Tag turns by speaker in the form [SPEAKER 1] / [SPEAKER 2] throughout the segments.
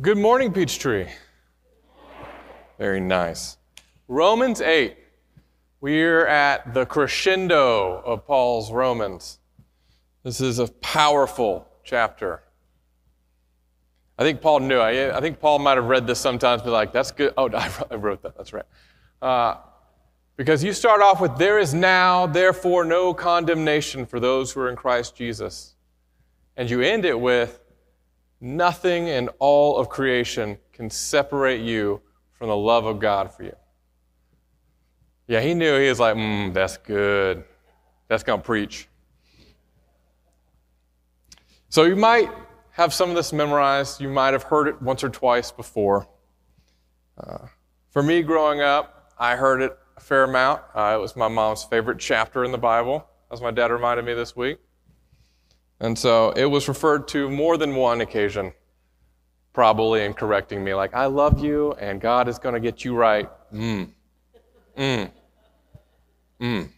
[SPEAKER 1] Good morning, Peachtree. Very nice. Romans 8. We're at the crescendo of Paul's Romans. This is a powerful chapter. I think Paul knew. I, I think Paul might have read this sometimes, be like, that's good. Oh, I wrote that. That's right. Uh, because you start off with, there is now, therefore, no condemnation for those who are in Christ Jesus. And you end it with, nothing in all of creation can separate you from the love of God for you. Yeah, he knew. He was like, mm, that's good. That's going to preach. So you might have some of this memorized. You might have heard it once or twice before. Uh, for me, growing up, I heard it a fair amount. Uh, it was my mom's favorite chapter in the Bible, as my dad reminded me this week. And so it was referred to more than one occasion, probably in correcting me, like, I love you and God is going to get you right. Mm. Mm. Mm.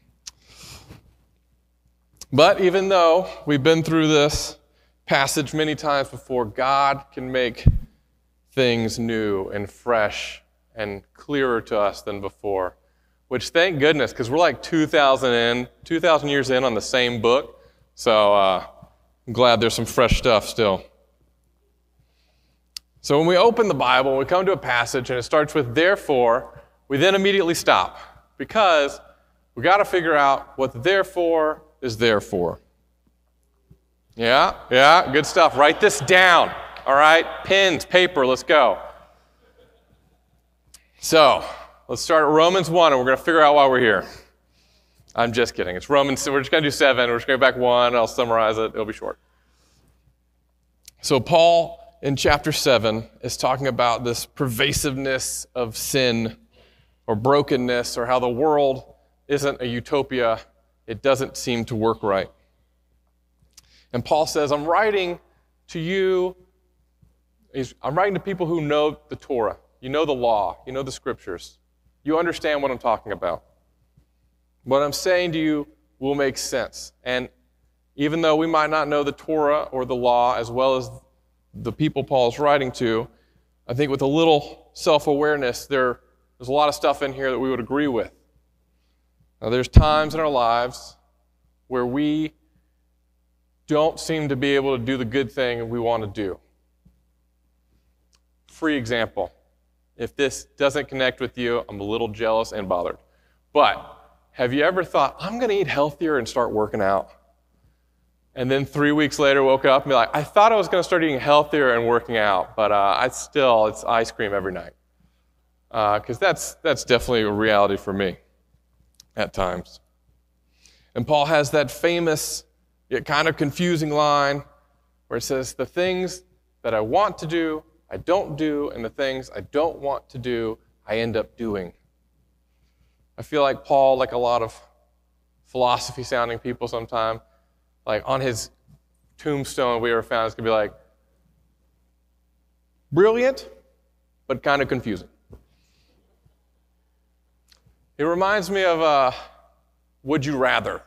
[SPEAKER 1] But even though we've been through this passage many times before, God can make things new and fresh and clearer to us than before. Which, thank goodness, because we're like 2,000 in, 2,000 years in on the same book. So uh, I'm glad there's some fresh stuff still. So when we open the Bible, we come to a passage and it starts with therefore, we then immediately stop because we got to figure out what therefore is there for. Yeah, yeah, good stuff. Write this down. All right, pens, paper, let's go. So, let's start at Romans 1 and we're going to figure out why we're here. I'm just kidding. It's Romans, we're just going to do 7. We're just going to go back 1. I'll summarize it. It'll be short. So, Paul in chapter 7 is talking about this pervasiveness of sin or brokenness or how the world isn't a utopia. It doesn't seem to work right. And Paul says, I'm writing to you, I'm writing to people who know the Torah. You know the law, you know the scriptures. You understand what I'm talking about. What I'm saying to you will make sense. And even though we might not know the Torah or the law as well as the people Paul is writing to, I think with a little self awareness, there, there's a lot of stuff in here that we would agree with. Now, there's times in our lives where we don't seem to be able to do the good thing we want to do. Free example. If this doesn't connect with you, I'm a little jealous and bothered. But have you ever thought, I'm going to eat healthier and start working out? And then three weeks later, woke up and be like, I thought I was going to start eating healthier and working out, but uh, I still, it's ice cream every night. Because uh, that's, that's definitely a reality for me at times. And Paul has that famous, yet kind of confusing line where it says, The things that I want to do, I don't do, and the things I don't want to do, I end up doing. I feel like Paul, like a lot of philosophy sounding people sometimes, like on his tombstone we ever found, it's going to be like, brilliant, but kind of confusing. It reminds me of uh, Would You Rather,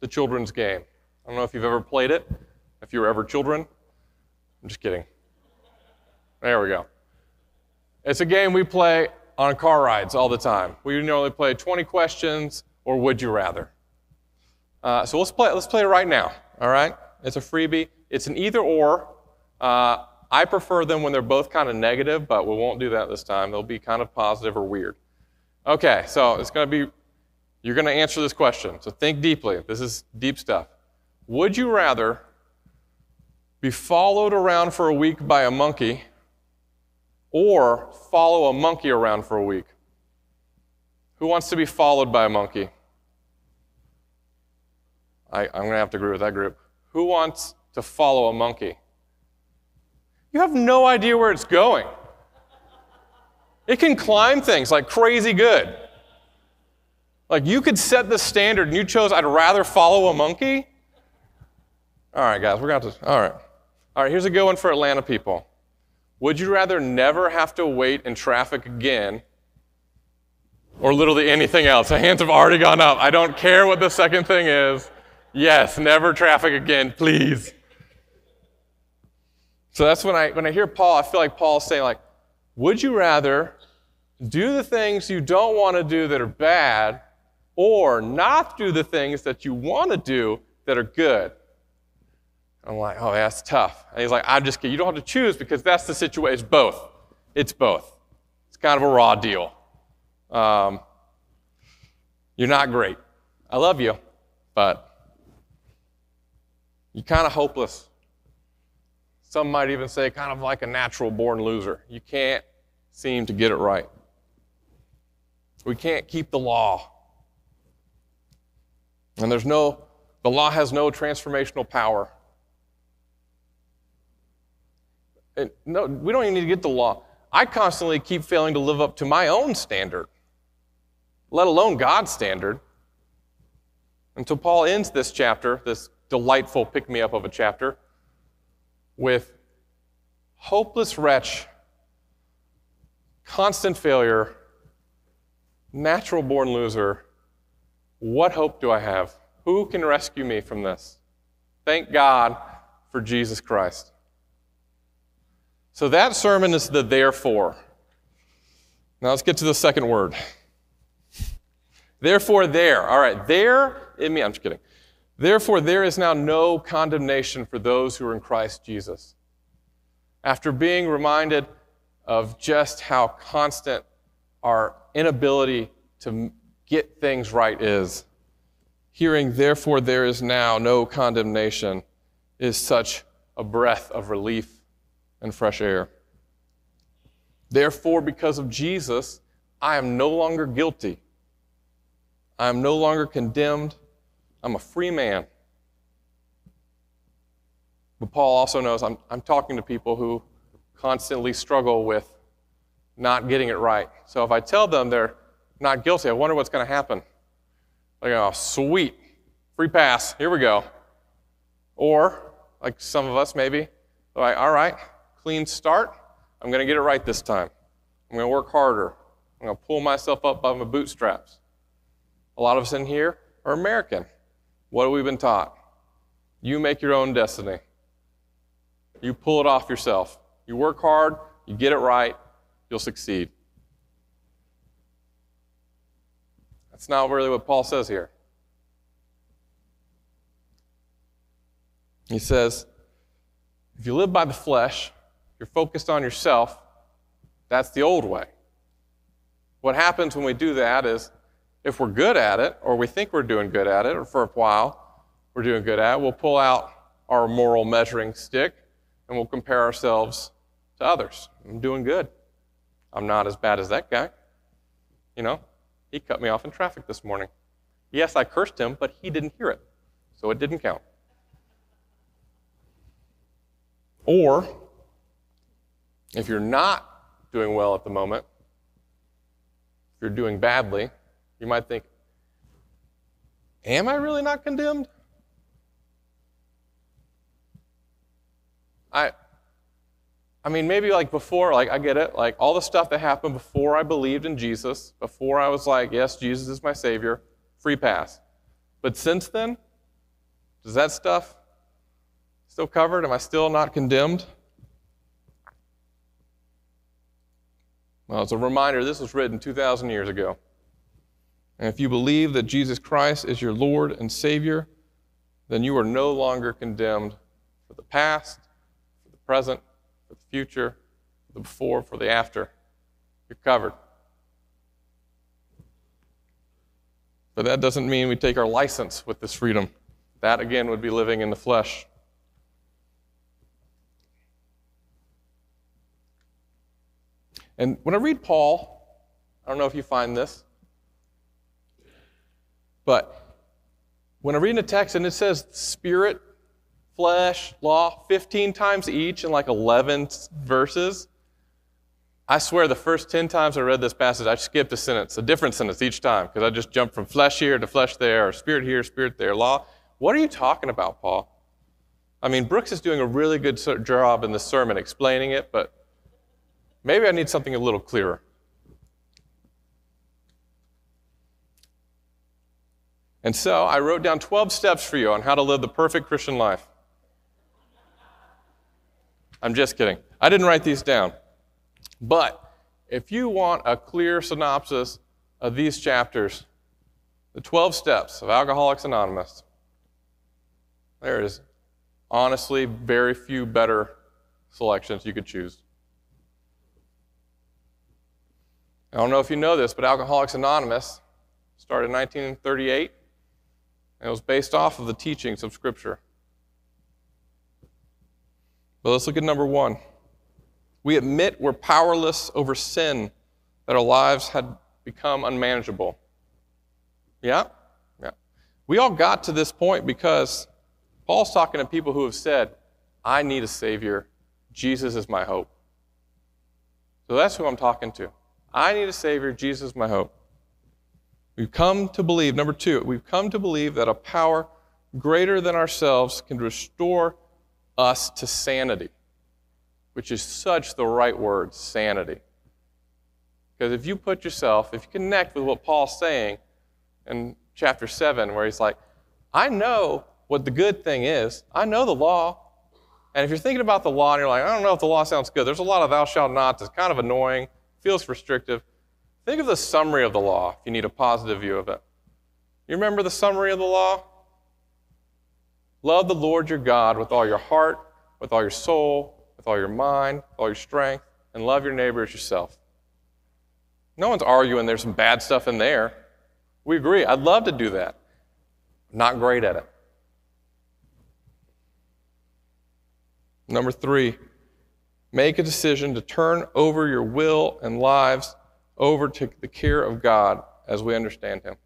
[SPEAKER 1] the children's game. I don't know if you've ever played it, if you were ever children. I'm just kidding. There we go. It's a game we play on car rides all the time. We normally play 20 questions or Would You Rather. Uh, so let's play, let's play it right now, all right? It's a freebie. It's an either or. Uh, I prefer them when they're both kind of negative, but we won't do that this time. They'll be kind of positive or weird. Okay, so it's going to be, you're going to answer this question. So think deeply. This is deep stuff. Would you rather be followed around for a week by a monkey or follow a monkey around for a week? Who wants to be followed by a monkey? I, am going to have to agree with that group. Who wants to follow a monkey? You have no idea where it's going. It can climb things like crazy good. Like you could set the standard and you chose, I'd rather follow a monkey. All right, guys, we're going to, all right. All right, here's a good one for Atlanta people. Would you rather never have to wait in traffic again or literally anything else? The hands have already gone up. I don't care what the second thing is. Yes, never traffic again, please. So that's when I when I hear Paul, I feel like Paul's saying like, would you rather do the things you don't want to do that are bad, or not do the things that you want to do that are good? I'm like, oh, that's tough. And he's like, I'm just kidding. You don't have to choose because that's the situation. It's both. It's both. It's kind of a raw deal. Um, you're not great. I love you, but you're kind of hopeless. Some might even say, kind of like a natural born loser. You can't seem to get it right. We can't keep the law. And there's no, the law has no transformational power. And no, we don't even need to get the law. I constantly keep failing to live up to my own standard, let alone God's standard. Until Paul ends this chapter, this delightful pick me up of a chapter, with hopeless wretch, constant failure, natural born loser. What hope do I have? Who can rescue me from this? Thank God for Jesus Christ. So that sermon is the therefore. Now let's get to the second word. Therefore, there. All right, there, in me, I'm just kidding. Therefore, there is now no condemnation for those who are in Christ Jesus. After being reminded of just how constant our inability to get things right is, hearing, therefore, there is now no condemnation, is such a breath of relief and fresh air. Therefore, because of Jesus, I am no longer guilty. I am no longer condemned. I'm a free man. But Paul also knows I'm, I'm talking to people who constantly struggle with not getting it right. So if I tell them they're not guilty, I wonder what's going to happen. Like, oh, sweet, free pass, here we go. Or, like some of us maybe, like, all right, clean start. I'm going to get it right this time. I'm going to work harder. I'm going to pull myself up by my bootstraps. A lot of us in here are American. What have we been taught? You make your own destiny. You pull it off yourself. You work hard, you get it right, you'll succeed. That's not really what Paul says here. He says, if you live by the flesh, you're focused on yourself, that's the old way. What happens when we do that is if we're good at it, or we think we're doing good at it, or for a while we're doing good at it, we'll pull out our moral measuring stick and we'll compare ourselves to others. I'm doing good. I'm not as bad as that guy. You know, he cut me off in traffic this morning. Yes, I cursed him, but he didn't hear it, so it didn't count. Or if you're not doing well at the moment, if you're doing badly, you might think, Am I really not condemned? I, I mean, maybe like before, like I get it, like all the stuff that happened before I believed in Jesus, before I was like, yes, Jesus is my Savior, free pass. But since then, does that stuff still covered? Am I still not condemned? Well, it's a reminder this was written 2,000 years ago. And if you believe that Jesus Christ is your Lord and Savior, then you are no longer condemned for the past, for the present, for the future, for the before, for the after. You're covered. But that doesn't mean we take our license with this freedom. That, again, would be living in the flesh. And when I read Paul, I don't know if you find this, but when I read in a text and it says spirit, flesh, law 15 times each in like 11 verses, I swear the first 10 times I read this passage, I skipped a sentence, a different sentence each time, because I just jumped from flesh here to flesh there, or spirit here, spirit there, law. What are you talking about, Paul? I mean, Brooks is doing a really good job in the sermon explaining it, but Maybe I need something a little clearer. And so I wrote down 12 steps for you on how to live the perfect Christian life. I'm just kidding. I didn't write these down. But if you want a clear synopsis of these chapters, the 12 steps of Alcoholics Anonymous, there is honestly very few better selections you could choose. I don't know if you know this, but Alcoholics Anonymous started in 1938, and it was based off of the teachings of Scripture. But let's look at number one. We admit we're powerless over sin, that our lives had become unmanageable. Yeah? Yeah. We all got to this point because Paul's talking to people who have said, I need a Savior. Jesus is my hope. So that's who I'm talking to. I need a Savior. Jesus is my hope. We've come to believe, number two, we've come to believe that a power greater than ourselves can restore us to sanity, which is such the right word, sanity. Because if you put yourself, if you connect with what Paul's saying in chapter 7, where he's like, I know what the good thing is, I know the law. And if you're thinking about the law and you're like, I don't know if the law sounds good, there's a lot of thou shalt not that's kind of annoying, feels restrictive. Think of the summary of the law if you need a positive view of it. You remember the summary of the law? Love the Lord your God with all your heart, with all your soul, with all your mind, with all your strength, and love your neighbor as yourself. No one's arguing there's some bad stuff in there. We agree. I'd love to do that. not great at it. Number three, make a decision to turn over your will and lives over to the care of God as we understand Him.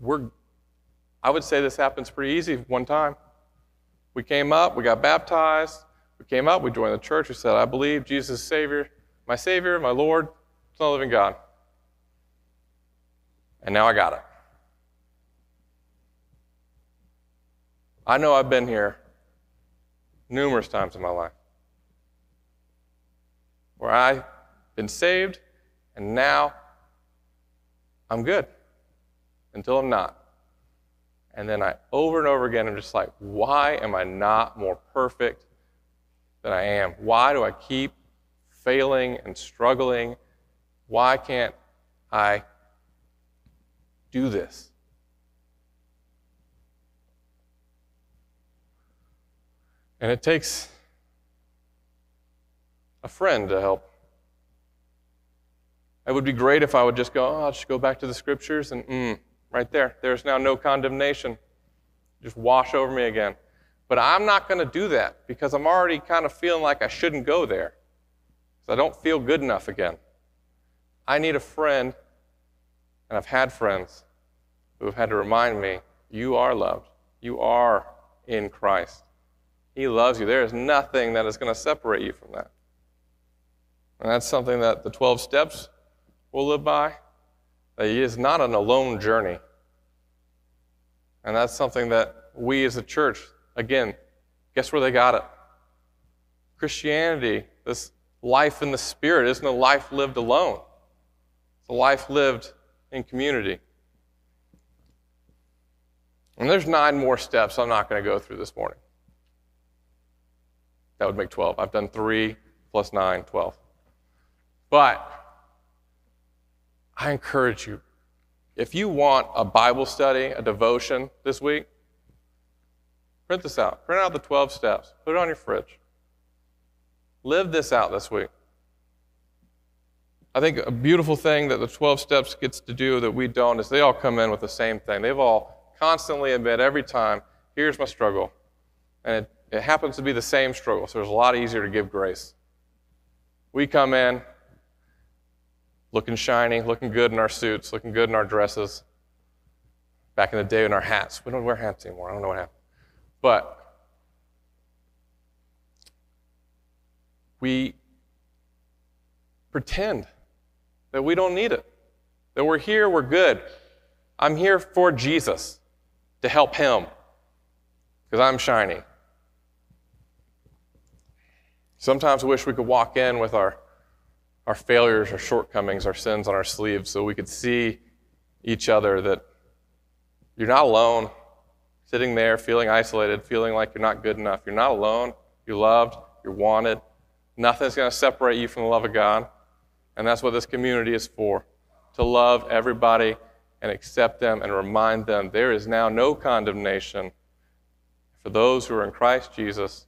[SPEAKER 1] We're, I would say this happens pretty easy one time. We came up, we got baptized, we came up, we joined the church, we said, I believe Jesus is Savior, my Savior, my Lord, Son of the living God. And now I got it. I know I've been here numerous times in my life where I've been saved and now I'm good until I'm not. And then I over and over again, I'm just like, why am I not more perfect than I am? Why do I keep failing and struggling? Why can't I do this? And it takes a friend to help. It would be great if I would just go, oh, I'll just go back to the scriptures and, mm, right there, there's now no condemnation. Just wash over me again. But I'm not going to do that because I'm already kind of feeling like I shouldn't go there. Because I don't feel good enough again. I need a friend, and I've had friends who have had to remind me, you are loved. You are in Christ. He loves you. There is nothing that is going to separate you from that. And that's something that the 12 steps will live by. That is not an alone journey. And that's something that we as a church, again, guess where they got it? Christianity, this life in the Spirit, isn't a life lived alone, it's a life lived in community. And there's nine more steps I'm not going to go through this morning. That would make 12. I've done three plus nine, 12. But I encourage you, if you want a Bible study, a devotion this week, print this out. Print out the 12 steps. Put it on your fridge. Live this out this week. I think a beautiful thing that the 12 steps gets to do that we don't is they all come in with the same thing. They've all constantly admit every time, here's my struggle. And it, it happens to be the same struggle, so it's a lot easier to give grace. We come in, looking shiny, looking good in our suits, looking good in our dresses. Back in the day in our hats. We don't wear hats anymore. I don't know what happened. But we pretend that we don't need it, that we're here, we're good. I'm here for Jesus to help him because I'm shiny. Sometimes I wish we could walk in with our our failures, our shortcomings, our sins on our sleeves so we could see each other that you're not alone. sitting there feeling isolated, feeling like you're not good enough. You're not alone. You're loved. You're wanted. Nothing's going to separate you from the love of God. And that's what this community is for to love everybody and accept them and remind them there is now no condemnation for those who are in Christ Jesus,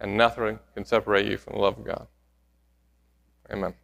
[SPEAKER 1] and nothing can separate you from the love of God. Amen.